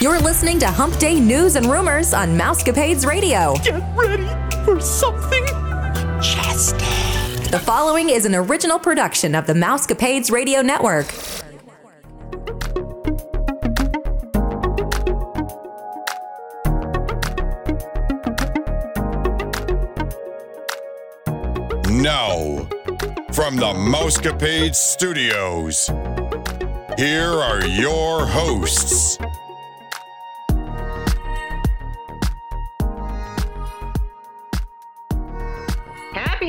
You're listening to Hump Day News and Rumors on Mousecapades Radio. Get ready for something majestic. The following is an original production of the Mousecapades Radio Network. Now, from the Mousecapades Studios, here are your hosts.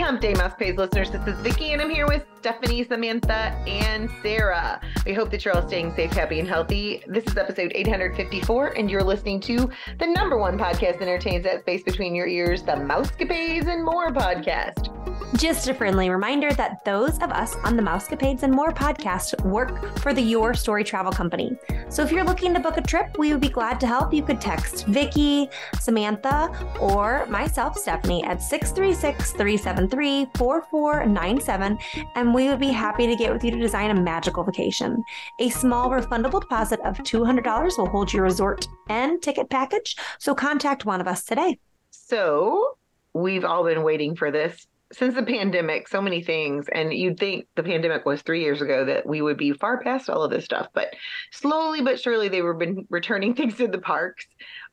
Hump Day, Mousecapades listeners. This is Vicki, and I'm here with Stephanie, Samantha, and Sarah. We hope that you're all staying safe, happy, and healthy. This is episode 854, and you're listening to the number one podcast that entertains that space between your ears, the Mousecapades and More podcast. Just a friendly reminder that those of us on the Mousecapades and More podcast work for the Your Story Travel Company. So if you're looking to book a trip, we would be glad to help. You could text Vicki, Samantha, or myself, Stephanie, at 636 373 4497, and we would be happy to get with you to design a magical vacation. A small refundable deposit of $200 will hold your resort and ticket package. So contact one of us today. So, we've all been waiting for this since the pandemic, so many things. And you'd think the pandemic was three years ago that we would be far past all of this stuff. But slowly but surely, they were been returning things to the parks.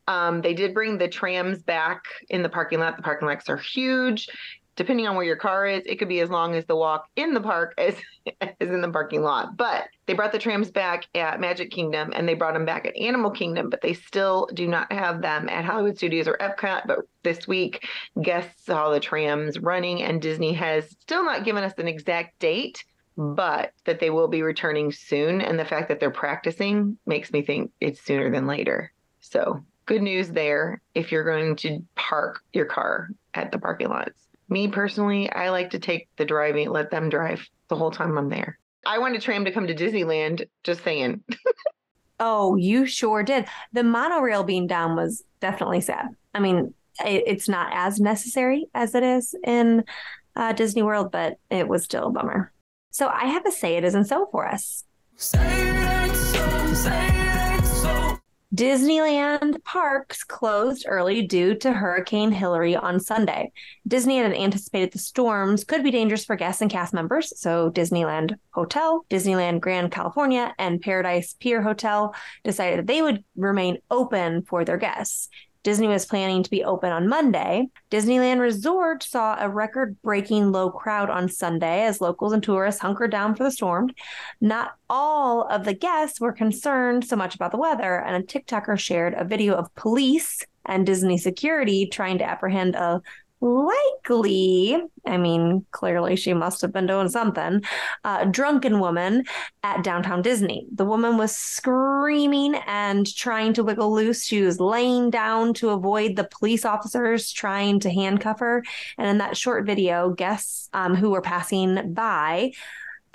Um, they did bring the trams back in the parking lot. The parking lots are huge. Depending on where your car is, it could be as long as the walk in the park as, as in the parking lot. But they brought the trams back at Magic Kingdom and they brought them back at Animal Kingdom, but they still do not have them at Hollywood Studios or Epcot. But this week, guests saw the trams running, and Disney has still not given us an exact date, but that they will be returning soon. And the fact that they're practicing makes me think it's sooner than later. So, good news there if you're going to park your car at the parking lots. Me personally, I like to take the driving, let them drive the whole time I'm there. I wanted Tram to come to Disneyland, just saying. Oh, you sure did. The monorail being down was definitely sad. I mean, it, it's not as necessary as it is in uh, Disney World, but it was still a bummer. So I have a say it isn't so for us. Disneyland parks closed early due to Hurricane Hilary on Sunday. Disney had anticipated the storms could be dangerous for guests and cast members, so Disneyland Hotel, Disneyland Grand California, and Paradise Pier Hotel decided that they would remain open for their guests. Disney was planning to be open on Monday. Disneyland Resort saw a record breaking low crowd on Sunday as locals and tourists hunkered down for the storm. Not all of the guests were concerned so much about the weather, and a TikToker shared a video of police and Disney security trying to apprehend a likely, I mean, clearly she must have been doing something, uh, drunken woman at downtown Disney. The woman was screaming and trying to wiggle loose. She was laying down to avoid the police officers trying to handcuff her. And in that short video, guests um, who were passing by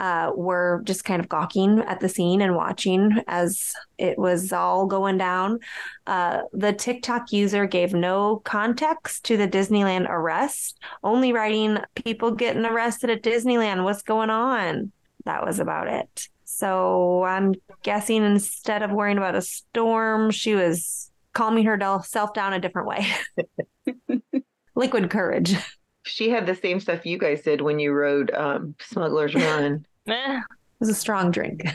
uh, were just kind of gawking at the scene and watching as it was all going down. Uh, the TikTok user gave no context to the Disneyland arrest, only writing, People getting arrested at Disneyland. What's going on? That was about it. So I'm guessing instead of worrying about a storm, she was calming herself down a different way. Liquid courage. She had the same stuff you guys did when you rode um, Smuggler's Run. Eh, it was a strong drink.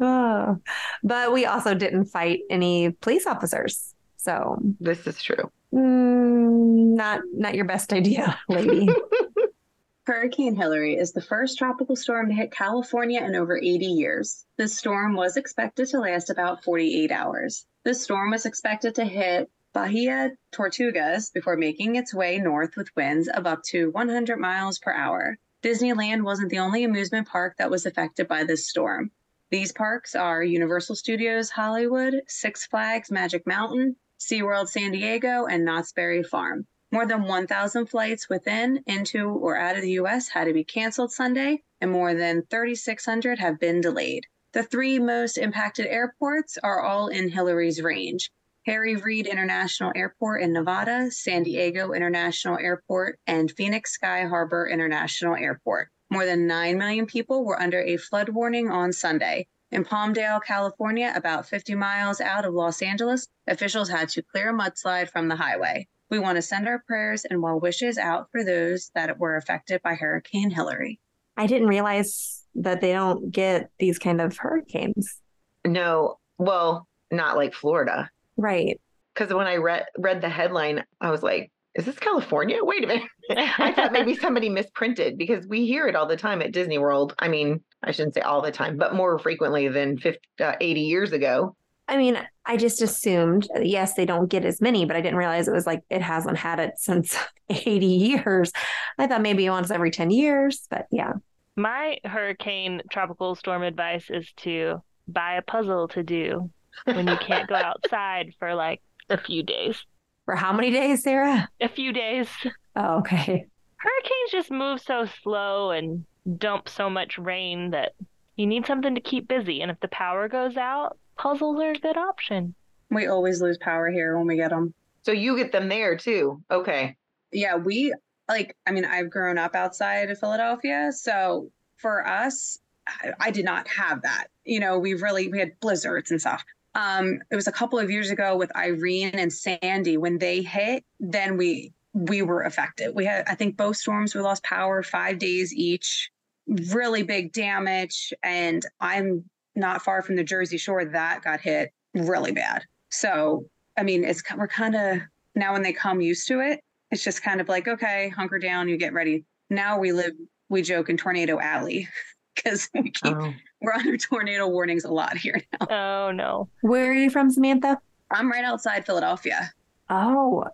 oh. But we also didn't fight any police officers. So this is true. Mm, not not your best idea, lady. Hurricane Hilary is the first tropical storm to hit California in over 80 years. This storm was expected to last about 48 hours. This storm was expected to hit Bahia Tortugas before making its way north with winds of up to 100 miles per hour. Disneyland wasn't the only amusement park that was affected by this storm. These parks are Universal Studios Hollywood, Six Flags Magic Mountain, SeaWorld San Diego, and Knott's Berry Farm. More than 1,000 flights within, into, or out of the U.S. had to be canceled Sunday, and more than 3,600 have been delayed. The three most impacted airports are all in Hilary's range Harry Reid International Airport in Nevada, San Diego International Airport, and Phoenix Sky Harbor International Airport. More than 9 million people were under a flood warning on Sunday, In Palmdale, California, about 50 miles out of Los Angeles, officials had to clear a mudslide from the highway. We want to send our prayers and well wishes out for those that were affected by Hurricane Hilary. I didn't realize that they don't get these kind of hurricanes. No, well, not like Florida. Right. Because when I read read the headline, I was like, "Is this California? Wait a minute." I thought maybe somebody misprinted because we hear it all the time at Disney World. I mean, I shouldn't say all the time, but more frequently than 50, uh, 80 years ago. I mean, I just assumed, yes, they don't get as many, but I didn't realize it was like it hasn't had it since 80 years. I thought maybe once every 10 years, but yeah. My hurricane tropical storm advice is to buy a puzzle to do when you can't go outside for like a few days. For how many days, Sarah? A few days. Oh, okay. Hurricanes just move so slow and dump so much rain that you need something to keep busy. And if the power goes out, puzzles are a good option. We always lose power here when we get them. So you get them there too. Okay. Yeah, we like, I mean, I've grown up outside of Philadelphia. So for us, I, I did not have that. You know, we really, we had blizzards and stuff. Um, it was a couple of years ago with Irene and Sandy. When they hit, then we we were affected. We had, I think, both storms we lost power five days each. Really big damage, and I'm not far from the Jersey Shore. That got hit really bad. So, I mean, it's we're kind of now when they come used to it. It's just kind of like okay, hunker down, you get ready. Now we live, we joke in Tornado Alley because we keep Oh. we're under tornado warnings a lot here now. Oh no. Where are you from, Samantha? I'm right outside Philadelphia. Oh,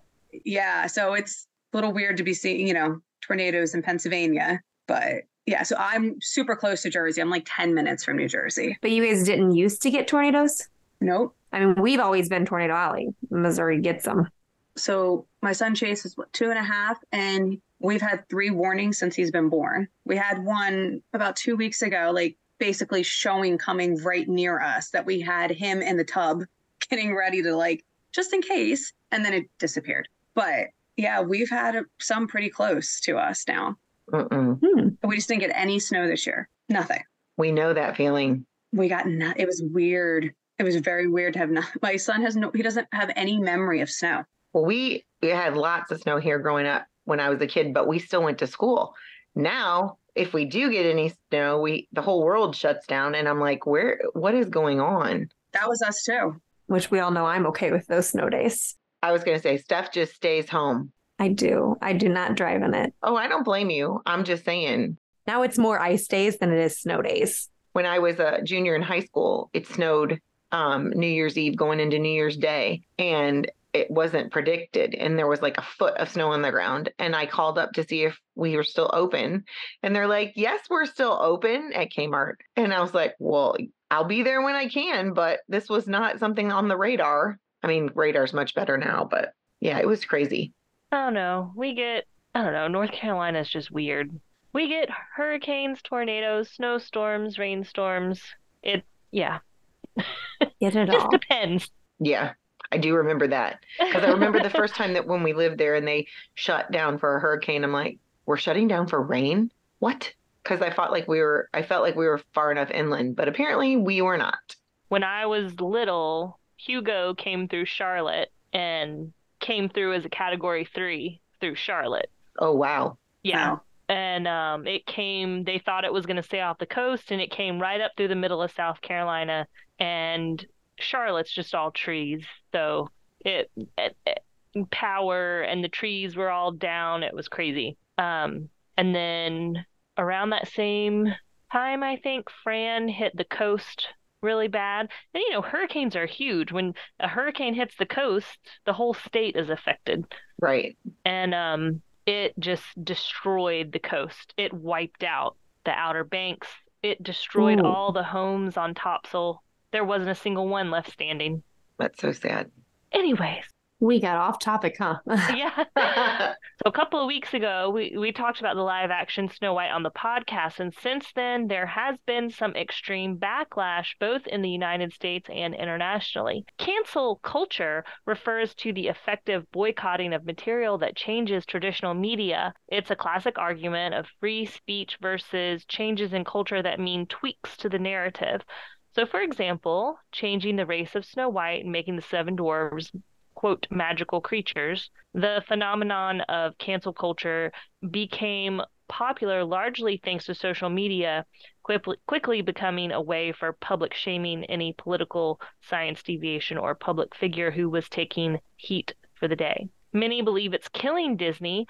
Yeah, so it's a little weird to be seeing, you know, tornadoes in Pennsylvania, but yeah, so I'm super close to Jersey. I'm like 10 minutes from New Jersey. but you guys didn't used to get tornadoes? Nope. I mean, we've always been Tornado Alley. Missouri gets them. So my son Chase is what, two and a half, and we've had three warnings since he's been born. We had one about two weeks ago, like basically showing coming right near us that we had him in the tub getting ready to like just in case, and then it disappeared. But yeah, we've had some pretty close to us now. Mm-mm. Hmm. We just didn't get any snow this year. Nothing. We know that feeling. We got no, it was weird. It was very weird to have no, my son has no, he doesn't have any memory of snow. Well, we we had lots of snow here growing up when I was a kid, but we still went to school. Now, if we do get any snow, we the whole world shuts down, and I'm like, where? What is going on? That was us too. Which we all know I'm okay with those snow days. I was going to say, Steph just stays home. I do. I do not drive in it. Oh, I don't blame you. I'm just saying. Now it's more ice days than it is snow days. When I was a junior in high school, it snowed um, New Year's Eve going into New Year's Day, and it wasn't predicted. And there was like a foot of snow on the ground. And I called up to see if we were still open, and they're like, "Yes, we're still open at Kmart." And I was like, "Well, I'll be there when I can," but this was not something on the radar. I mean, radar's much better now, but yeah, it was crazy. I don't know. We get, I don't know, North Carolina is just weird. We get hurricanes, tornadoes, snowstorms, rainstorms. It, yeah, Get it just all. depends. Yeah, I do remember that because I remember the first time that when we lived there and they shut down for a hurricane. I'm like, we're shutting down for rain? What? Because I felt like we were, I felt like we were far enough inland, but apparently we were not. when I was little, Hugo came through Charlotte and came through as a category three through Charlotte. Oh wow. Yeah. Wow. And um, it came, they thought it was going to stay off the coast, and it came right up through the middle of South Carolina. And Charlotte's just all trees. So it, it, it power and the trees were all down. It was crazy. Um, and then around that same time, I think Fran hit the coast really bad. And you know, hurricanes are huge. When a hurricane hits the coast, the whole state is affected Right. and um, it just destroyed the coast. It wiped out the Outer Banks. It destroyed Ooh. all the homes on Topsail. There wasn't a single one left standing. That's so sad. Anyways, We got off topic, huh? yeah. so a couple of weeks ago, we, we talked about the live action Snow White on the podcast, and since then, there has been some extreme backlash both in the United States and internationally. Cancel culture refers to the effective boycotting of material that changes traditional media. It's a classic argument of free speech versus changes in culture that mean tweaks to the narrative. So, for example, changing the race of Snow White and making the seven dwarves quote magical creatures, the phenomenon of cancel culture became popular largely thanks to social media quickly, becoming a way for public shaming any political science deviation or public figure who was taking heat for the day. Many believe it's killing Disney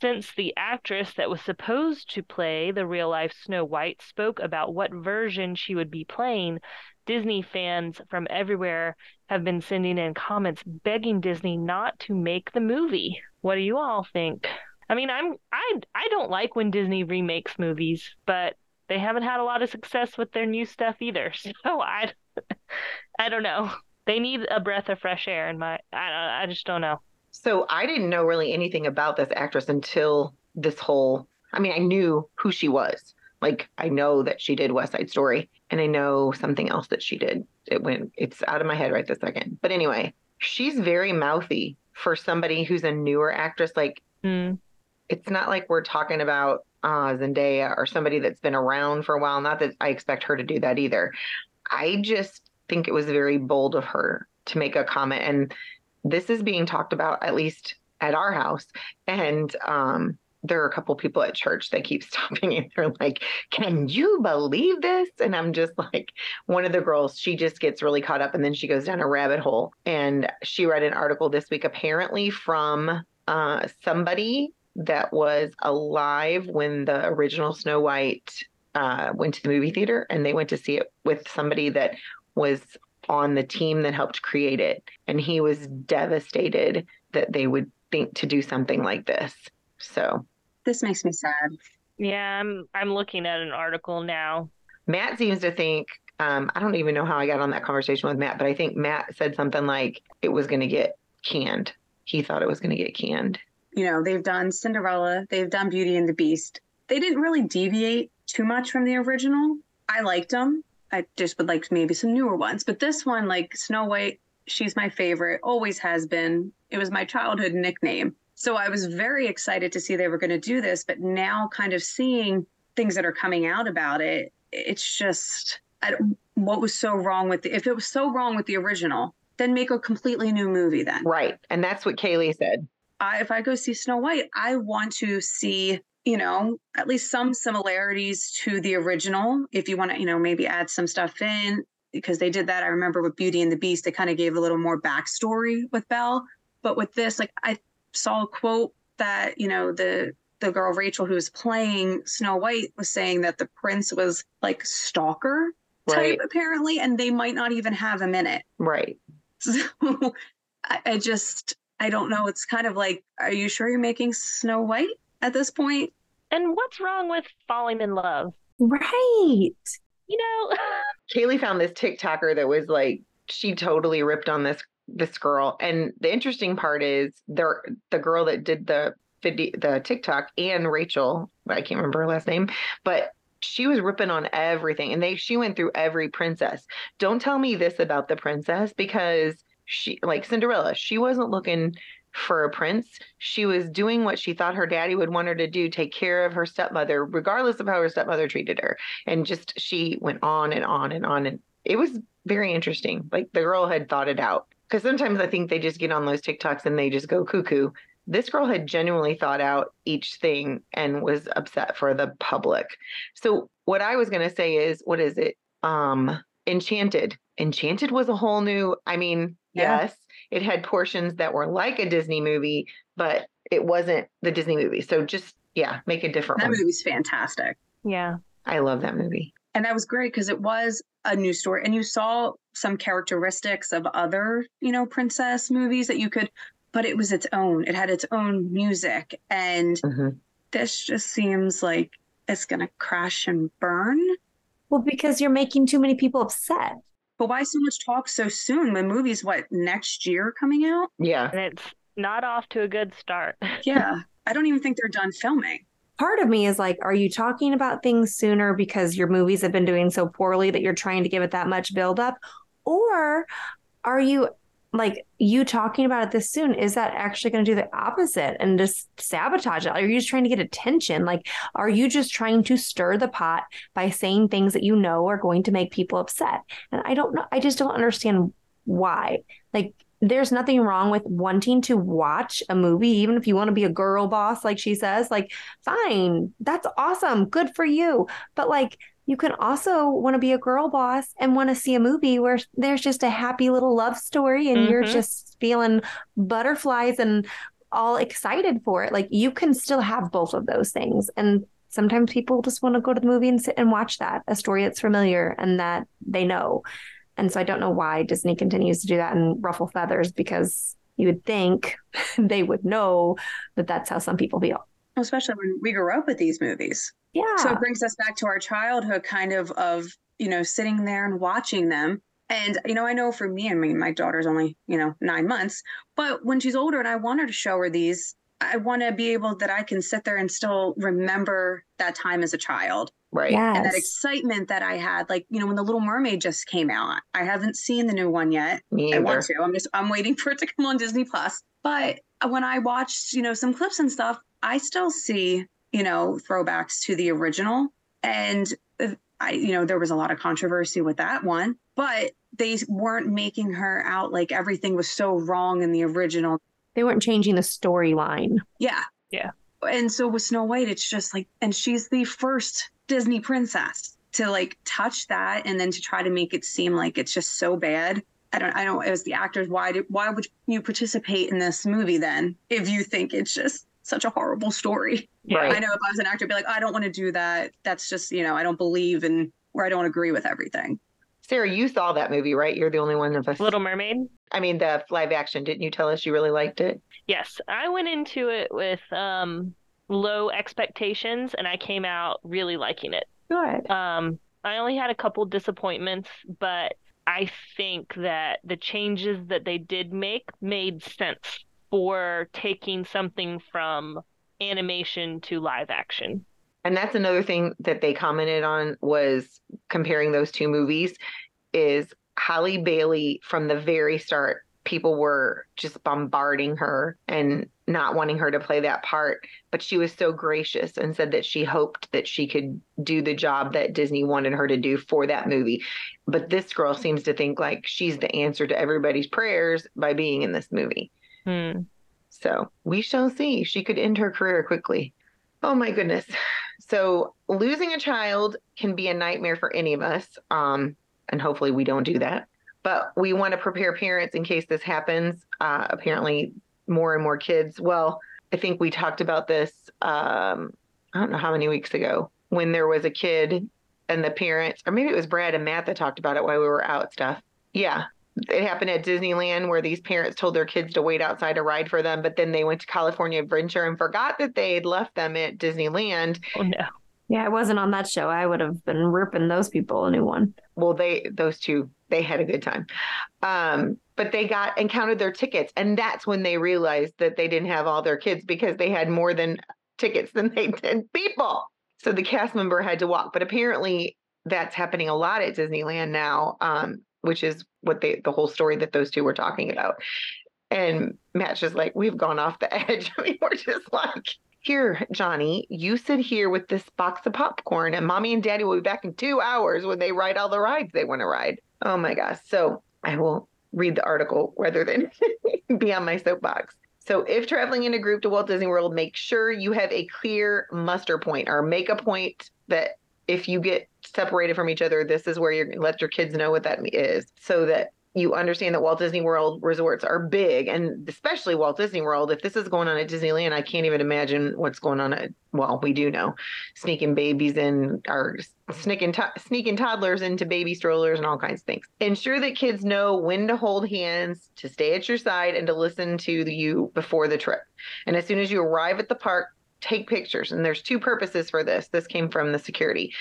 since the actress that was supposed to play the real life Snow White spoke about what version she would be playing. Disney fans from everywhere have been sending in comments begging Disney not to make the movie. What do you all think? I mean, I'm I I don't like when Disney remakes movies, but they haven't had a lot of success with their new stuff either. So I I don't know. They need a breath of fresh air in my I I just don't know. So I didn't know really anything about this actress until this whole. I mean, I knew who she was. Like I know that she did West Side Story, and I know something else that she did. It went. It's out of my head right this second. But anyway, she's very mouthy for somebody who's a newer actress. Like Mm. it's not like we're talking about uh, Zendaya or somebody that's been around for a while. Not that I expect her to do that either. I just think it was very bold of her to make a comment, and this is being talked about at least at our house. And um, there are a couple people at church that keep stopping and they're like, "Can you believe this?" And I'm just like, one of the girls, she just gets really caught up, and then she goes down a rabbit hole. And she read an article this week, apparently from uh, somebody that was alive when the original Snow White uh, went to the movie theater, and they went to see it with somebody that was on the team that helped create it, and he was devastated that they would think to do something like this. So This makes me sad. Yeah, I'm I'm looking at an article now. Matt seems to think. Um, I don't even know how I got on that conversation with Matt, but I think Matt said something like it was going to get canned. He thought it was going to get canned. You know, they've done Cinderella, they've done Beauty and the Beast. They didn't really deviate too much from the original. I liked them. I just would like maybe some newer ones. But this one, like Snow White, she's my favorite, always has been. It was my childhood nickname. So I was very excited to see they were going to do this. But now, kind of seeing things that are coming out about it, it's just I what was so wrong with the, if it was so wrong with the original, then make a completely new movie then. Right. And that's what Kaylee said. I, if I go see Snow White, I want to see, you know, at least some similarities to the original. If you want to, you know, maybe add some stuff in, because they did that. I remember with Beauty and the Beast, they kind of gave a little more backstory with Belle. But with this, like I saw a quote that, you know, the the girl Rachel who was playing Snow White was saying that the prince was like stalker type Right. apparently, and they might not even have him in it. Right. So I, I just I don't know. It's kind of like, are you sure you're making Snow White at this point? And what's wrong with falling in love? Right. You know, Kaylee found this TikToker that was like she totally ripped on this this girl. And the interesting part is there the girl that did the video the TikTok and Rachel, I can't remember her last name, but she was ripping on everything and they she went through every princess. Don't tell me this about the princess because she like Cinderella, she wasn't looking for a prince. She was doing what she thought her daddy would want her to do, take care of her stepmother, regardless of how her stepmother treated her. And just she went on and on and on. And it was very interesting. Like the girl had thought it out. Because sometimes I think they just get on those TikToks and they just go cuckoo. This girl had genuinely thought out each thing and was upset for the public. So what I was gonna say is, what is it? Um, Enchanted. Enchanted was a whole new, I mean, Yeah. yes, it had portions that were like a Disney movie, but it wasn't the Disney movie. So just yeah, make a different That one. movie's fantastic. yeah. I love that movie. And that was great because it was a new story. And you saw some characteristics of other, you know, princess movies that you could, but it was its own. It had its own music. And Mhm. this just seems like it's going to crash and burn. Well, because you're making too many people upset. But why so much talk so soon? The movie's what, next year coming out? Yeah. And it's not off to a good start. Yeah. I don't even think they're done filming. Part of me is like, are you talking about things sooner because your movies have been doing so poorly that you're trying to give it that much buildup? Or are you like you talking about it this soon is that actually going to do the opposite and just sabotage it? Are you just trying to get attention? Like are you just trying to stir the pot by saying things that you know are going to make people upset? And i don't know i just don't understand why. Like there's nothing wrong with wanting to watch a movie even if you want to be a girl boss like she says like fine that's awesome good for you. But like you can also want to be a girl boss and want to see a movie where there's just a happy little love story and mm-hmm. you're just feeling butterflies and all excited for it. Like you can still have both of those things. And sometimes people just want to go to the movie and sit and watch that, a story that's familiar and that they know. And so I don't know why Disney continues to do that and ruffle feathers because you would think they would know that that's how some people feel especially when we grew up with these movies. Yeah. So it brings us back to our childhood kind of of, you know, sitting there and watching them. And, you know, I know for me, I mean, my daughter's only, you know, nine months, but when she's older and I want her to show her these, I want to be able that I can sit there and still remember that time as a child. Right. Yes. And that excitement that I had, like, you know, when The Little Mermaid just came out, I haven't seen the new one yet. Me I want to. I'm just, I'm waiting for it to come on Disney Plus. But when I watched, you know, some clips and stuff, I still see, you know, throwbacks to the original. And uh, I, you know, there was a lot of controversy with that one, but they weren't making her out like everything was so wrong in the original. They weren't changing the storyline. Yeah. Yeah. And so with Snow White, it's just like, and she's the first Disney princess to like touch that and then to try to make it seem like it's just so bad. I don't, I don't, as the actors, why do, why would you participate in this movie then if you think it's just such a horrible story. Right. I know if I was an actor, I'd be like, I don't want to do that. That's just, you know, I don't believe in where I don't agree with everything. Sarah, you saw that movie, right? You're the only one of us. Little Mermaid. I mean, the live action. Didn't you tell us you really liked it? Yes, I went into it with um, low expectations, and I came out really liking it. Good. Um, I only had a couple disappointments, but I think that the changes that they did make made sense for taking something from animation to live action. And that's another thing that they commented on was comparing those two movies is Halle Bailey from the very start people were just bombarding her and not wanting her to play that part but she was so gracious and said that she hoped that she could do the job that Disney wanted her to do for that movie but this girl seems to think like she's the answer to everybody's prayers by being in this movie Hmm. So we shall see. She could end her career quickly. Oh my goodness. So losing a child can be a nightmare for any of us. Um, and hopefully we don't do that. But we want to prepare parents in case this happens. Uh, apparently, more and more kids. Well, I think we talked about this. Um, I don't know how many weeks ago when there was a kid and the parents, or maybe it was Brad and Matt that talked about it while we were out stuff. Yeah, it happened at Disneyland where these parents told their kids to wait outside a ride for them, but then they went to California Adventure and forgot that they had left them at Disneyland. Oh no. Yeah, I wasn't on that show. I would have been ripping those people a new one. Well, they those two they had a good time, um, but they got and counted their tickets, and that's when they realized that they didn't have all their kids because they had more than tickets than they did people. So the cast member had to walk, but apparently that's happening a lot at Disneyland now. Um, which is what they the whole story that those two were talking about. And Matt's just like, we've gone off the edge. I mean, we're just like, here, Johnny, you sit here with this box of popcorn, and mommy and daddy will be back in two hours when they ride all the rides they want to ride. Oh my gosh. So I will read the article rather than be on my soapbox. So, if traveling in a group to Walt Disney World, make sure you have a clear muster point or make a point that if you get separated from each other, this is where you let your kids know what that is so that you understand that Walt Disney World resorts are big, and especially Walt Disney World. If this is going on at Disneyland, I can't even imagine what's going on at. Well, we do know sneaking babies in, or sneaking to- sneaking toddlers into baby strollers and all kinds of things. Ensure that kids know when to hold hands, to stay at your side, and to listen to you before the trip. And as soon as you arrive at the park, take pictures. And there's two purposes for this. This came from the security.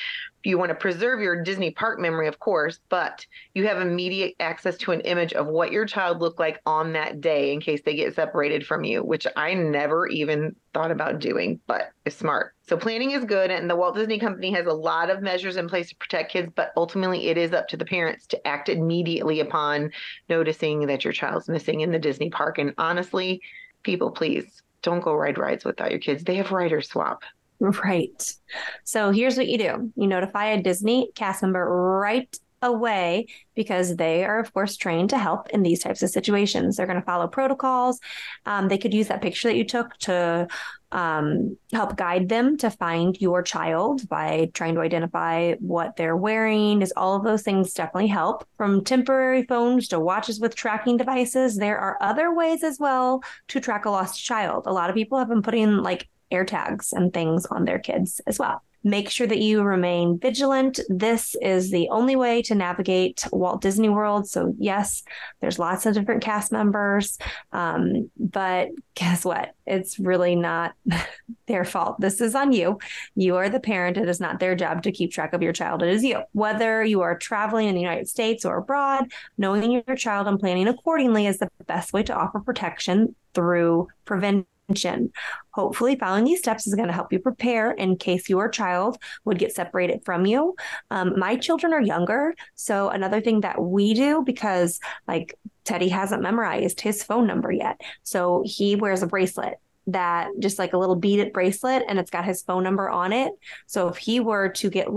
You want to preserve your Disney park memory, of course, but you have immediate access to an image of what your child looked like on that day in case they get separated from you, which I never even thought about doing, but it's smart. So planning is good. And the Walt Disney Company has a lot of measures in place to protect kids, but ultimately it is up to the parents to act immediately upon noticing that your child's missing in the Disney park. And honestly, people, please don't go ride rides without your kids. They have rider swap. Right. So here's what you do you notify a Disney cast member right away because they are, of course, trained to help in these types of situations. They're going to follow protocols. Um, they could use that picture that you took to um, help guide them to find your child by trying to identify what they're wearing. Is all of those things definitely help. From temporary phones to watches with tracking devices, there are other ways as well to track a lost child. A lot of people have been putting like air tags and things on their kids as well. Make sure that you remain vigilant. This is the only way to navigate Walt Disney World. So, yes, there's lots of different cast members. Um, but guess what? It's really not their fault. This is on you. You are the parent. It is not their job to keep track of your child. It is you. Whether you are traveling in the United States or abroad, knowing your child and planning accordingly is the best way to offer protection through prevention Hopefully, following these steps is going to help you prepare in case your child would get separated from you. Um, my children are younger. So, another thing that we do, because like Teddy hasn't memorized his phone number yet. So, he wears a bracelet that just like a little beaded bracelet and it's got his phone number on it. So, if he were to get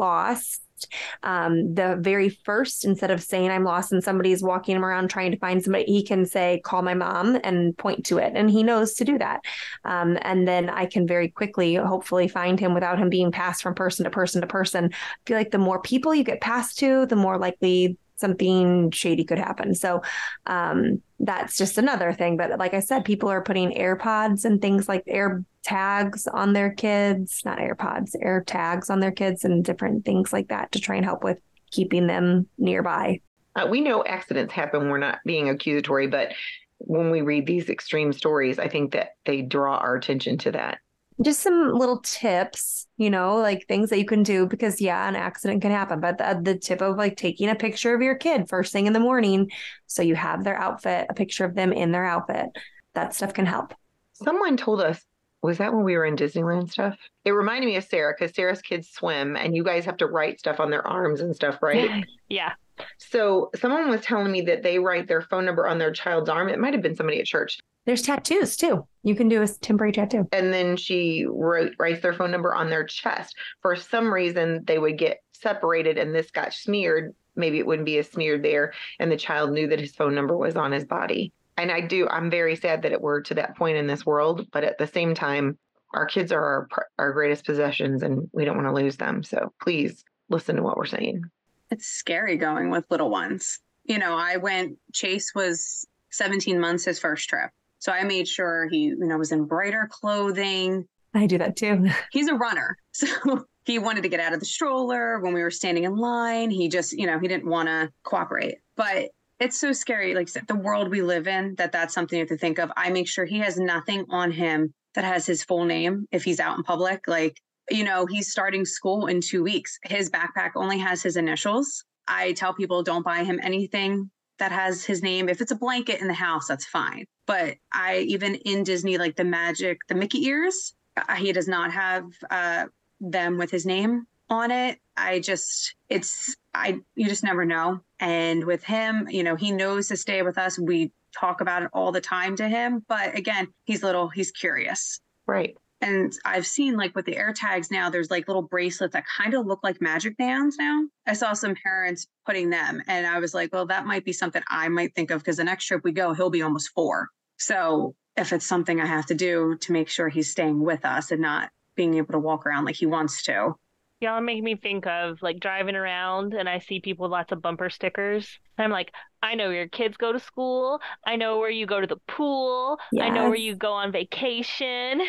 lost, um, the very first, instead of saying I'm lost and somebody's walking him around trying to find somebody, he can say, call my mom and point to it. And he knows to do that. Um, and then I can very quickly, hopefully, find him without him being passed from person to person to person. I feel like the more people you get passed to, the more likely something shady could happen. So um, that's just another thing. But like I said, people are putting AirPods and things like air tags on their kids, not AirPods, air tags on their kids and different things like that to try and help with keeping them nearby. Uh, we know accidents happen. We're not being accusatory, but when we read these extreme stories, I think that they draw our attention to that just some little tips, you know, like things that you can do because yeah, an accident can happen. But the, the tip of like taking a picture of your kid first thing in the morning, so you have their outfit, a picture of them in their outfit, that stuff can help. Someone told us was that when we were in Disneyland stuff? It reminded me of Sarah because Sarah's kids swim and you guys have to write stuff on their arms and stuff, right? yeah. So someone was telling me that they write their phone number on their child's arm. It might have been somebody at church. There's tattoos too. You can do a temporary tattoo. And then she wrote, writes their phone number on their chest. For some reason, they would get separated and this got smeared. Maybe it wouldn't be as smeared there. And the child knew that his phone number was on his body. And I do, I'm very sad that it were to that point in this world. But at the same time, our kids are our, our greatest possessions and we don't want to lose them. So please listen to what we're saying. It's scary going with little ones. You know, I went, Chase was 17 months his first trip. So I made sure he, you know, was in brighter clothing. I do that too. He's a runner. So he wanted to get out of the stroller when we were standing in line. He just, you know, he didn't want to cooperate. But it's so scary, like the world we live in, that that's something you have to think of. I make sure he has nothing on him that has his full name if he's out in public. Like, you know, he's starting school in two weeks. His backpack only has his initials. I tell people don't buy him anything that has his name. If it's a blanket in the house, that's fine. But I even in Disney, like the magic, the Mickey ears, uh, he does not have uh, them with his name on it. I just, it's, I, you just never know. And with him, you know, he knows to stay with us. We talk about it all the time to him. But again, he's little, he's curious. Right. And I've seen like with the air tags now, there's like little bracelets that kind of look like magic bands now. I saw some parents putting them and I was like, well, that might be something I might think of because the next trip we go, he'll be almost four. So if it's something I have to do to make sure he's staying with us and not being able to walk around like he wants to. Y'all make me think of like driving around and I see people with lots of bumper stickers. And I'm like, I know your kids go to school. I know where you go to the pool. Yes. I know where you go on vacation.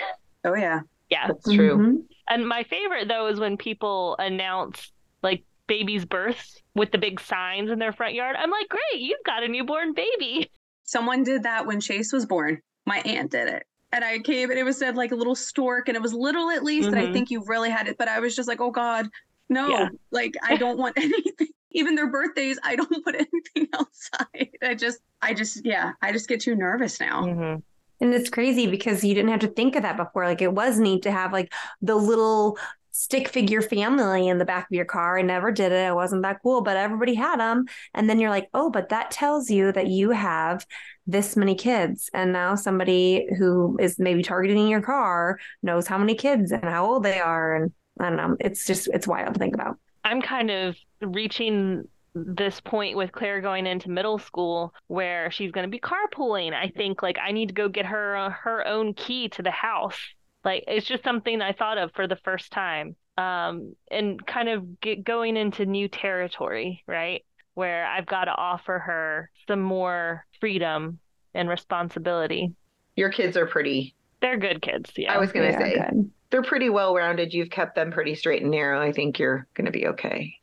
Oh yeah. Yeah. That's true. Mm-hmm. And my favorite though is when people announce like babies' births with the big signs in their front yard. I'm like, great, you've got a newborn baby. Someone did that when Chase was born. My aunt did it. And I came and it was said like a little stork and it was little at least. And I Mhm. think you really had it. But I was just like, oh God, no, Yeah. like I don't want anything. Even their birthdays, I don't put anything outside. I just, I just, yeah, I just get too nervous now. hmm And it's crazy because you didn't have to think of that before. Like it was neat to have like the little stick figure family in the back of your car. I never did it. It wasn't that cool, but everybody had them. And then you're like, oh, but that tells you that you have this many kids. And now somebody who is maybe targeting your car knows how many kids and how old they are. And I don't know. It's just, it's wild to think about. I'm kind of reaching this point with Claire going into middle school where she's going to be carpooling. I think like I need to go get her uh, her own key to the house. Like it's just something I thought of for the first time. Um, and kind of get going into new territory, right? Where I've got to offer her some more freedom and responsibility. Your kids are pretty. They're good kids, yeah. I was going to are say good. they're pretty well rounded. You've kept them pretty straight and narrow. I think you're going to be okay.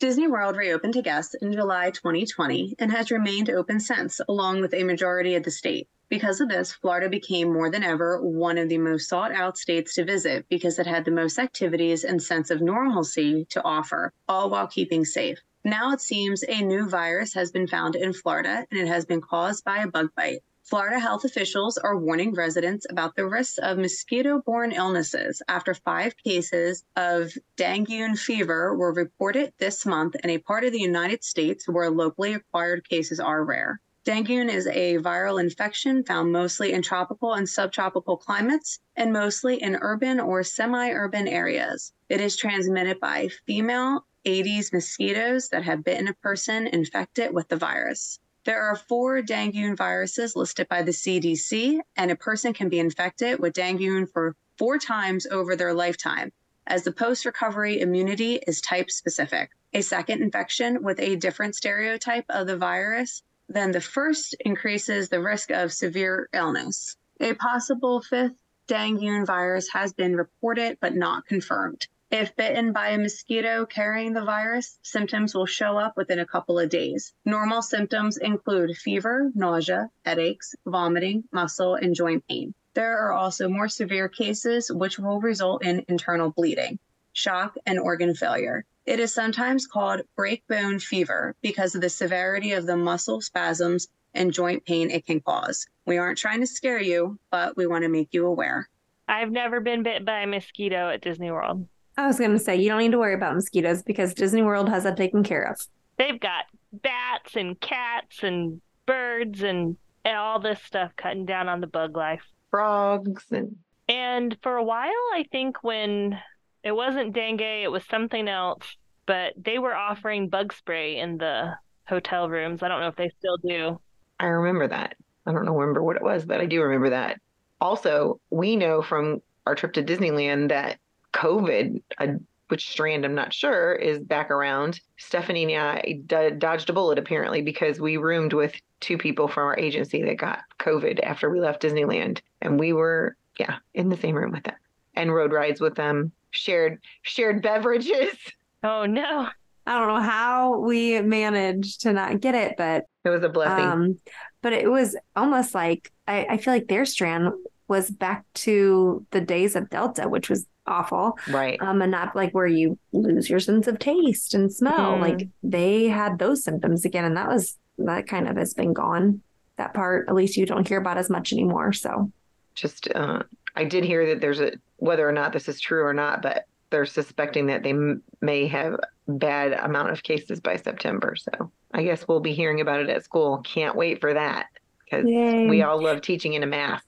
Disney World reopened to guests in July 2020 and has remained open since, along with a majority of the state. Because of this, Florida became more than ever one of the most sought out states to visit because it had the most activities and sense of normalcy to offer, all while keeping safe. Now it seems a new virus has been found in Florida and it has been caused by a bug bite. Florida health officials are warning residents about the risks of mosquito borne illnesses after five cases of dengue fever were reported this month in a part of the United States where locally acquired cases are rare. Dengue is a viral infection found mostly in tropical and subtropical climates and mostly in urban or semi urban areas. It is transmitted by female Aedes mosquitoes that have bitten a person infected with the virus. There are four dengue viruses listed by the CDC, and a person can be infected with dengue for four times over their lifetime, as the post recovery immunity is type specific. A second infection with a different serotype of the virus than the first increases the risk of severe illness. A possible fifth dengue virus has been reported but not confirmed. If bitten by a mosquito carrying the virus, symptoms will show up within a couple of days. Normal symptoms include fever, nausea, headaches, vomiting, muscle, and joint pain. There are also more severe cases which will result in internal bleeding, shock, and organ failure. It is sometimes called breakbone fever because of the severity of the muscle spasms and joint pain it can cause. We aren't trying to scare you, but we want to make you aware. I've never been bit by a mosquito at Disney World. I was going to say, you don't need to worry about mosquitoes because Disney World has that taken care of. They've got bats and cats and birds and, and all this stuff cutting down on the bug life. Frogs and And for a while, I think when it wasn't dengue, it was something else, but they were offering bug spray in the hotel rooms. I don't know if they still do. I remember that. I don't remember what it was, but I do remember that. Also, we know from our trip to Disneyland that COVID, uh, which strand I'm not sure, is back around. Stephanie and I d- dodged a bullet apparently because we roomed with two people from our agency that got COVID after we left Disneyland, and we were yeah in the same room with them and rode rides with them, shared shared beverages. Oh no. I don't know how we managed to not get it, but It was a blessing. um, but it was almost like I, I feel like their strand was back to the days of Delta, which was awful. right. Um, and not like where you lose your sense of taste and smell. Mhm. Like they had those symptoms again, and that was that kind of has been gone. That part, at least you don't hear about as much anymore. So just uh, I did hear that there's a whether or not this is true or not, but they're suspecting that they m- may have bad amount of cases by September. So I guess we'll be hearing about it at school. Can't wait for that because we all love teaching in a mask.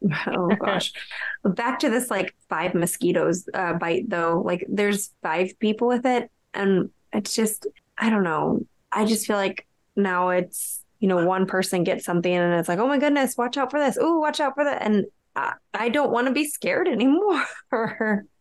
Oh gosh. Back to this like five mosquitoes uh, bite though. Like there's five people with it and it's just I don't know. I just feel like now it's you know one person gets something and it's like oh my goodness watch out for this. Oh watch out for that and I, I don't want to be scared anymore.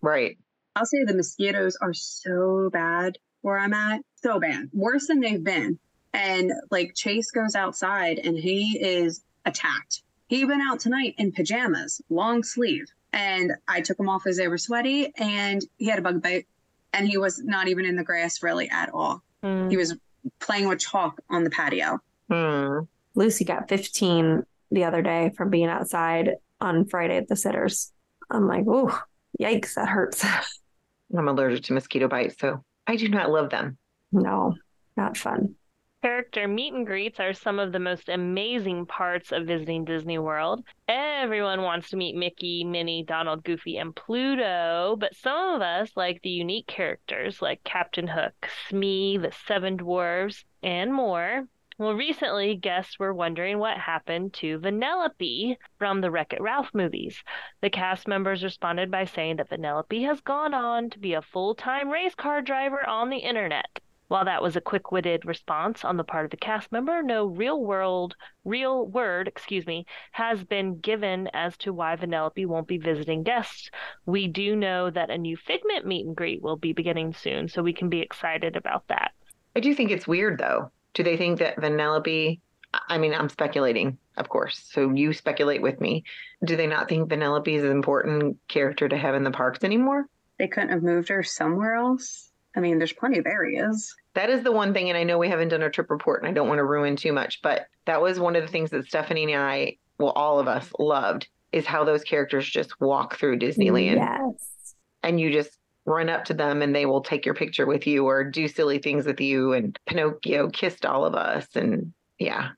Right. I'll say the mosquitoes are so bad where I'm at. So bad. Worse than they've been. And like Chase goes outside and he is attacked. He went out tonight in pajamas, long sleeve. And I took him off as they were sweaty and he had a bug bite. And he was not even in the grass really at all. Hmm. He was playing with chalk on the patio. Hmm. Lucy got 15 the other day from being outside on Friday at the sitters. I'm like, oh, yikes, that hurts. I'm allergic to mosquito bites, so I do not love them. no, not fun. Character meet and greets are some of the most amazing parts of visiting Disney World. Everyone wants to meet Mickey, Minnie, Donald, Goofy, and Pluto, but some of us like the unique characters like Captain Hook, Smee, the Seven Dwarves, and more. Well, recently, guests were wondering what happened to Vanellope from the Wreck It Ralph movies. The cast members responded by saying that Vanellope has gone on to be a full time race car driver on the internet. While that was a quick-witted response on the part of the cast member, no real world real word, excuse me, has been given as to why Vanellope won't be visiting guests. We do know that a new Figment meet and greet will be beginning soon, so we can be excited about that. I do think it's weird though. Do they think that Vanellope? I mean, I'm speculating, of course. So you speculate with me. Do they not think Vanellope is an important character to have in the parks anymore? They couldn't have moved her somewhere else. I mean, there's plenty of areas. That is the one thing, and I know we haven't done a trip report, and I don't want to ruin too much, but that was one of the things that Stephanie and I, well, all of us loved, is how those characters just walk through Disneyland, Yes. and you just run up to them, and they will take your picture with you or do silly things with you. And Pinocchio kissed all of us, and yeah,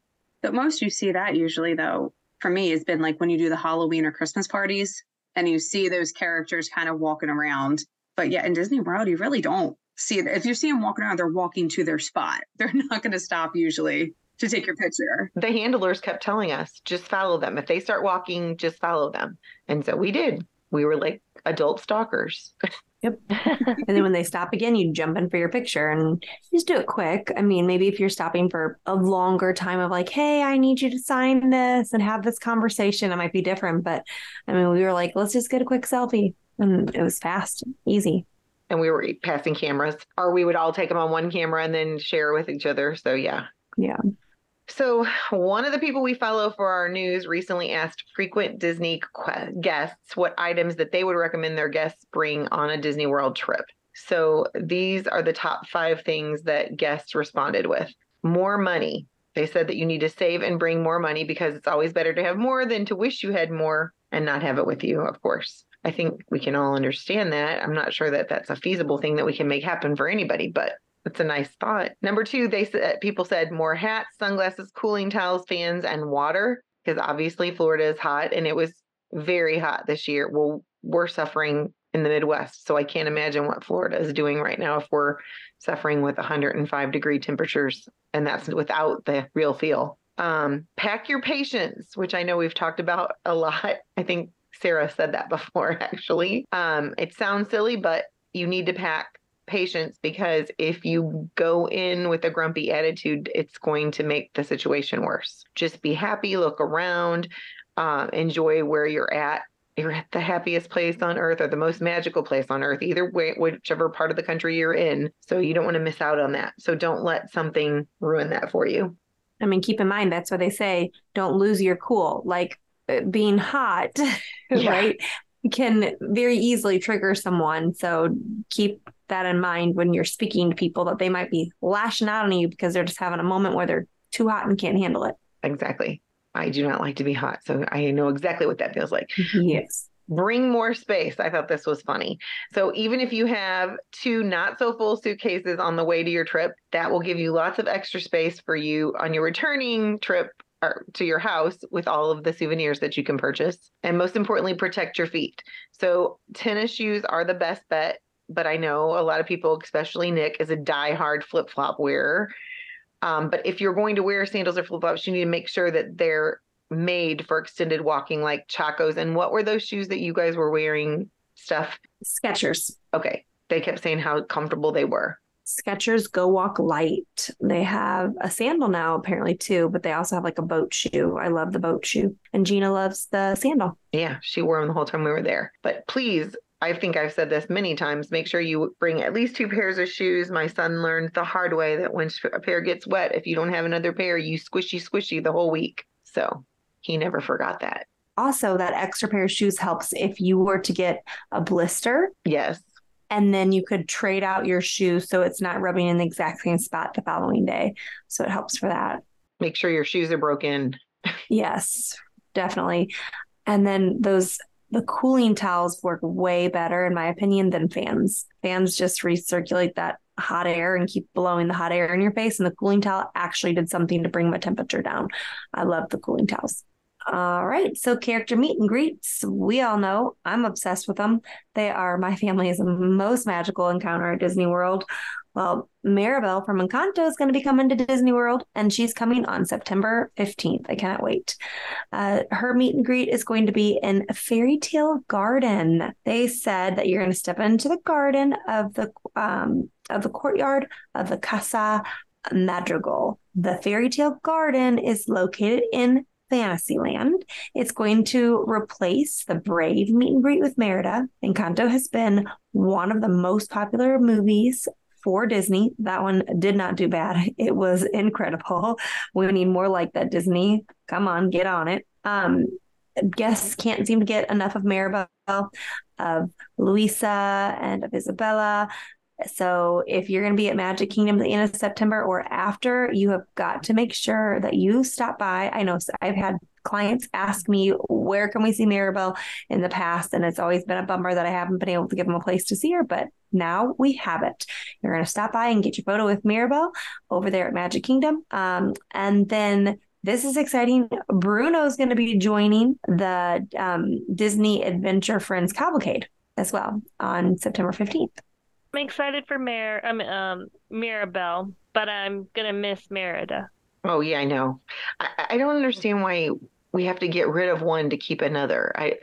The most you see that usually, though, for me, has been like when you do the Halloween or Christmas parties and you see those characters kind of walking around. But yeah, in Disney World, you really don't see it. If you see them walking around, they're walking to their spot. They're not going to stop usually to take your picture. the handlers kept telling us just follow them. If they start walking, just follow them, and so we did. We were like adult stalkers. Yep. and then when they stop again, you jump in for your picture and just do it quick. I mean, maybe if you're stopping for a longer time of like, hey, I need you to sign this and have this conversation, it might be different. But I mean, we were like, let's just get a quick selfie. And it was fast, easy. and we were passing cameras, or we would all take them on one camera and then share with each other. So yeah. Yeah. So one of the people we follow for our news recently asked frequent Disney guests what items that they would recommend their guests bring on a Disney World trip. So these are the top five things that guests responded with. More money. They said that you need to save and bring more money because it's always better to have more than to wish you had more and not have it with you, of course. I think we can all understand that. I'm not sure that that's a feasible thing that we can make happen for anybody, but it's a nice thought. Number two, they said people said more hats, sunglasses, cooling towels, fans, and water because obviously Florida is hot and it was very hot this year. Well, we're suffering in the Midwest, so I can't imagine what Florida is doing right now if we're suffering with 105 degree temperatures, and that's without the real feel. Um, pack your patience, which I know we've talked about a lot. I think Sarah said that before, actually. Um, it sounds silly, but you need to pack patience because if you go in with a grumpy attitude, it's going to make the situation worse. Just be happy, look around, um, enjoy where you're at. You're at the happiest place on earth or the most magical place on earth, either way, whichever part of the country you're in. So you don't want to miss out on that. So don't let something ruin that for you. I mean, keep in mind that's why they say don't lose your cool. Like uh, being hot, Yeah. right, can very easily trigger someone. So keep that in mind when you're speaking to people that they might be lashing out on you because they're just having a moment where they're too hot and can't handle it. Exactly. I do not like to be hot. So I know exactly what that feels like. Yes. bring more space. I thought this was funny. So even if you have two not so full suitcases on the way to your trip, that will give you lots of extra space for you on your returning trip or to your house with all of the souvenirs that you can purchase. And most importantly, protect your feet. So tennis shoes are the best bet, but I know a lot of people, especially Nick, is a die-hard flip-flop wearer. Um, but if you're going to wear sandals or flip-flops, you need to make sure that they're made for extended walking like Chacos. And what were those shoes that you guys were wearing? Stuff. Skechers. Okay. They kept saying how comfortable they were. Skechers Go Walk Light. They have a sandal now, apparently, too, but they also have like a boat shoe. I love the boat shoe. And Gina loves the sandal. Yeah, she wore them the whole time we were there. But please, I think I've said this many times, make sure you bring at least two pairs of shoes. My son learned the hard way that when a pair gets wet, if you don't have another pair, you squishy squishy the whole week. So he never forgot that. Also, that extra pair of shoes helps if you were to get a blister Yes. and then you could trade out your shoe so it's not rubbing in the exact same spot the following day. So it helps for that. Make sure your shoes are broken. Yes, definitely. And then those the cooling towels work way better in my opinion than fans. Fans just recirculate that hot air and keep blowing the hot air in your face and the cooling towel actually did something to bring my temperature down. I love the cooling towels. All right. So, character meet and greets. We all know I'm obsessed with them. They are my family's most magical encounter at Disney World. Well, Mirabel from Encanto is going to be coming to Disney World, and she's coming on September 15th. I cannot wait. Uh, her meet and greet is going to be in a Fairy Tale Garden. They said that you're going to step into the garden of the um, of the courtyard of the Casa Madrigal. The Fairy Tale Garden is located in Fantasyland. It's going to replace the Brave meet and greet with Merida. Encanto has been one of the most popular movies for Disney. That one did not do bad. It was incredible. We need more like that, Disney. Come on, get on it. Um, guests can't seem to get enough of Mirabel, of Luisa, and of Isabela. So if you're going to be at Magic Kingdom at the end of September or after, you have got to make sure that you stop by. I know I've had clients ask me where can we see Mirabel in the past, and it's always been a bummer that I haven't been able to give them a place to see her. But now we have it. You're going to stop by and get your photo with Mirabel over there at Magic Kingdom, um, and then this is exciting. Bruno's going to be joining the um, Disney Adventure Friends Cavalcade as well on September 15th. I'm excited for Mar- um, um, Mirabel, but I'm gonna miss Merida. Oh yeah, I know. I, I don't understand why we have to get rid of one to keep another. I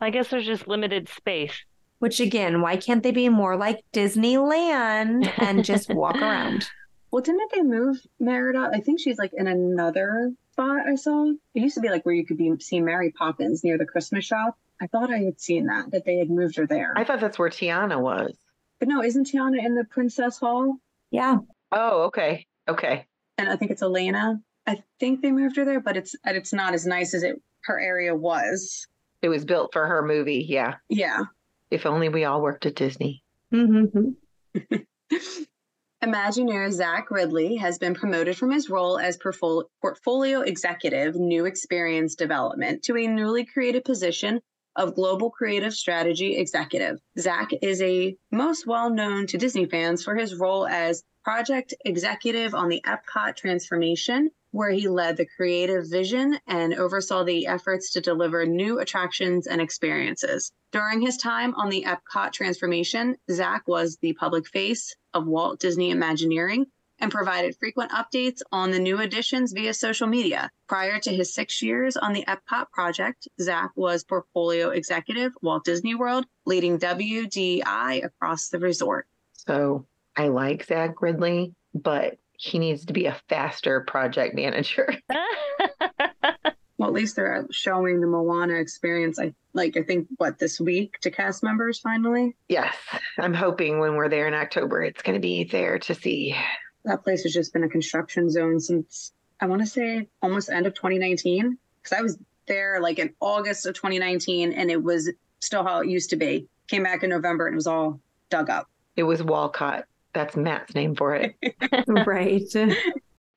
I guess there's just limited space. Which again, why can't they be more like Disneyland and just walk around? Well, didn't they move Merida? I think she's like in another spot I saw. It used to be like where you could be see Mary Poppins near the Christmas shop. I thought I had seen that, that they had moved her there. I thought that's where Tiana was. But no, isn't Tiana in the Princess Hall? Yeah. Oh, okay. Okay. And I think it's Elena. I think they moved her there, but it's it's not as nice as it her area was. It was built for her movie. Yeah. Yeah. If only we all worked at Disney. Mm-hmm. Imagineer Zach Riddley has been promoted from his role as portfolio executive, new experience development, to a newly created position of Global Creative Strategy Executive. Zach is a most well known to Disney fans for his role as project executive on the Epcot transformation, where he led the creative vision and oversaw the efforts to deliver new attractions and experiences. During his time on the Epcot transformation, Zach was the public face of Walt Disney Imagineering and provided frequent updates on the new additions via social media. Prior to his six years on the Epcot project, Zach was portfolio executive, Walt Disney World, leading WDI across the resort. So I like Zach Riddley, but he needs to be a faster project manager. well, at least they're showing the Moana experience. I like I think what this week to cast members finally. Yes, I'm hoping when we're there in October, it's going to be there to see that place has just been a construction zone since I want to say almost end of 2019 because I was there like in August of 2019 and it was still how it used to be. Came back in November and it was all dug up. It was Walcott. That's Matt's name for it. right.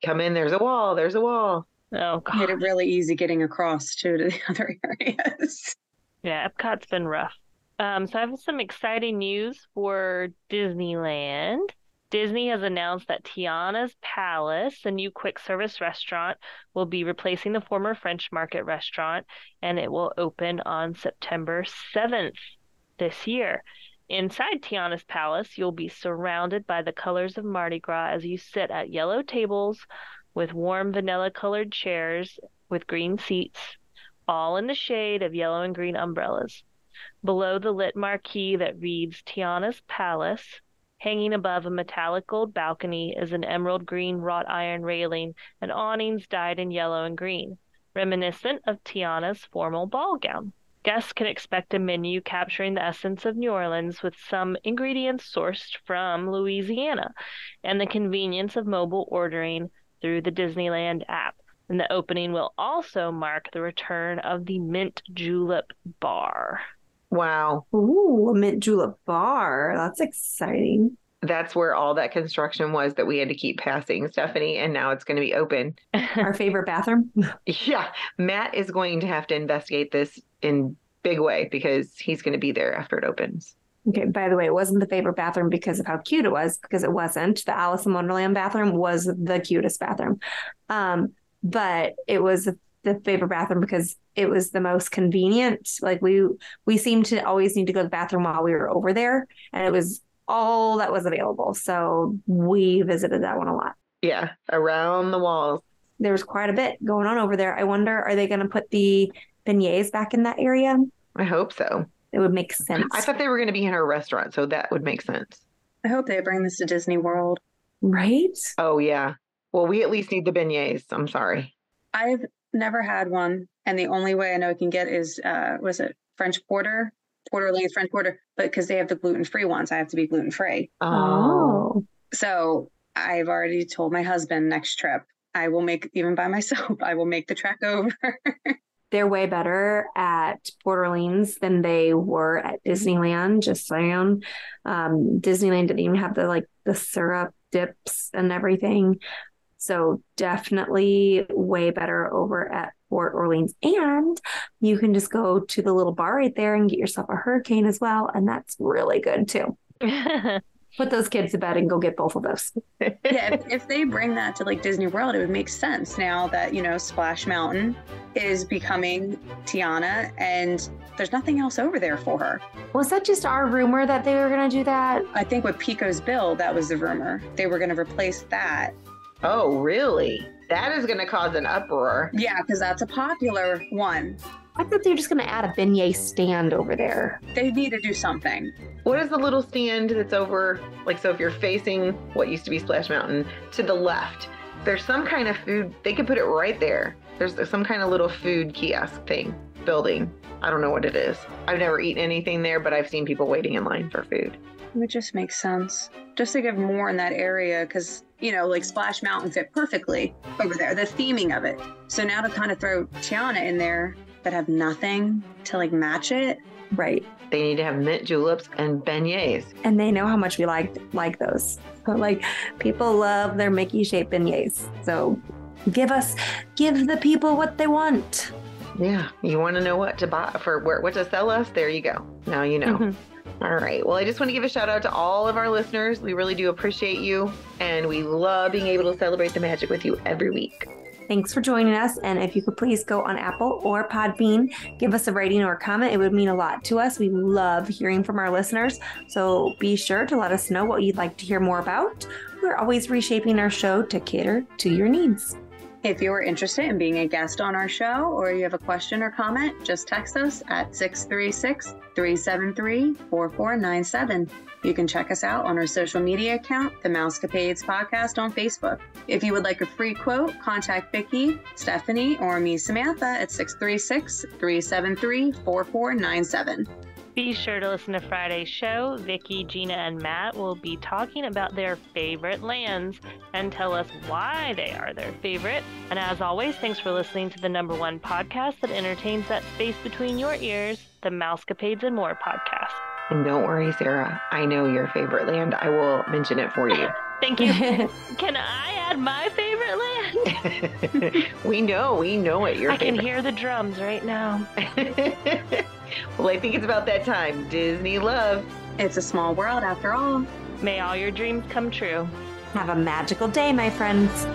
Come in, there's a wall, there's a wall. Oh, God. Made it really easy getting across too to the other areas. Yeah, Epcot's been rough. Um, so I have some exciting news for Disneyland. Disney has announced that Tiana's Palace, a new quick service restaurant, will be replacing the former French Market restaurant, and it will open on September 7th this year. Inside Tiana's Palace, you'll be surrounded by the colors of Mardi Gras as you sit at yellow tables with warm vanilla colored chairs with green seats, all in the shade of yellow and green umbrellas. Below the lit marquee that reads Tiana's Palace, Hanging above a metallic gold balcony is an emerald green wrought iron railing and awnings dyed in yellow and green, reminiscent of Tiana's formal ball gown. Guests can expect a menu capturing the essence of New Orleans with some ingredients sourced from Louisiana and the convenience of mobile ordering through the Disneyland app. And the opening will also mark the return of the Mint Julep Bar. Wow. Ooh, a mint julep bar. That's exciting. That's where all that construction was that we had to keep passing, Stephanie, and now it's going to be open. Our favorite bathroom. Yeah, Matt is going to have to investigate this in big way because he's going to be there after it opens. Okay, by the way, it wasn't the favorite bathroom because of how cute it was, because it wasn't. The Alice in Wonderland bathroom was the cutest bathroom. Um, but it was the favorite bathroom because it was the most convenient. Like we we seemed to always need to go to the bathroom while we were over there, and it was all that was available. So we visited that one a lot. Yeah, around the walls. There was quite a bit going on over there. I wonder, are they going to put the beignets back in that area? I hope so. It would make sense. I thought they were going to be in her restaurant, so that would make sense. I hope they bring this to Disney World. Right? Oh, yeah. Well, we at least need the beignets. I'm sorry. I've never had one, and the only way I know I can get is uh, was it French Quarter, Port Orleans French Quarter, but because they have the gluten free ones, I have to be gluten free. Oh. So I've already told my husband next trip I will make even by myself. I will make the trek over. They're way better at Port Orleans than they were at Disneyland. Just saying, um, Disneyland didn't even have the like the syrup dips and everything. So definitely way better over at Port Orleans. And you can just go to the little bar right there and get yourself a hurricane as well. And that's really good too. Put those kids to bed and go get both of those. yeah, if, if they bring that to like Disney World, it would make sense now that, you know, Splash Mountain is becoming Tiana and there's nothing else over there for her. Was that just our rumor that they were going to do that? I think with Pecos Bill, that was the rumor. They were going to replace that Oh, really? That is going to cause an uproar. Yeah, because that's a popular one. I thought they were just going to add a beignet stand over there. They need to do something. What is the little stand that's over? Like, so if you're facing what used to be Splash Mountain to the left, there's some kind of food. They could put it right there. There's some kind of little food kiosk thing building. I don't know what it is. I've never eaten anything there, but I've seen people waiting in line for food. It just makes sense. Just to give more in that area, because, you know, like Splash Mountain fit perfectly over there, the theming of it. So now to kind of throw Tiana in there that have nothing to like match it. Right. They need to have mint juleps and beignets. And they know how much we like like those. But like people love their Mickey shaped beignets. So give us give the people what they want. Yeah. You want to know what to buy for where what to sell us? There you go. Now you know. Mm-hmm. All right. Well, I just want to give a shout out to all of our listeners. We really do appreciate you, and we love being able to celebrate the magic with you every week. Thanks for joining us. And if you could please go on Apple or Podbean, give us a rating or a comment. It would mean a lot to us. We love hearing from our listeners. So be sure to let us know what you'd like to hear more about. We're always reshaping our show to cater to your needs. If you're interested in being a guest on our show or you have a question or comment, just text us at 636 373 4497. You can check us out on our social media account, the Mousecapades Podcast on Facebook. If you would like a free quote, contact Vicki, Stephanie, or me, Samantha, at 636 373 4497. Be sure to listen to Friday's show. Vicki, Gina, and Matt will be talking about their favorite lands and tell us why they are their favorite. And as always, thanks for listening to the number one podcast that entertains that space between your ears, the Mousecapades and More podcast. And don't worry, Sarah. I know your favorite land. I will mention it for you. Thank you. Can I add my favorite land? we know, we know it. Your I favorite. can hear the drums right now. Well, I think it's about that time. Disney love. It's a small world after all. May all your dreams come true. Have a magical day, my friends.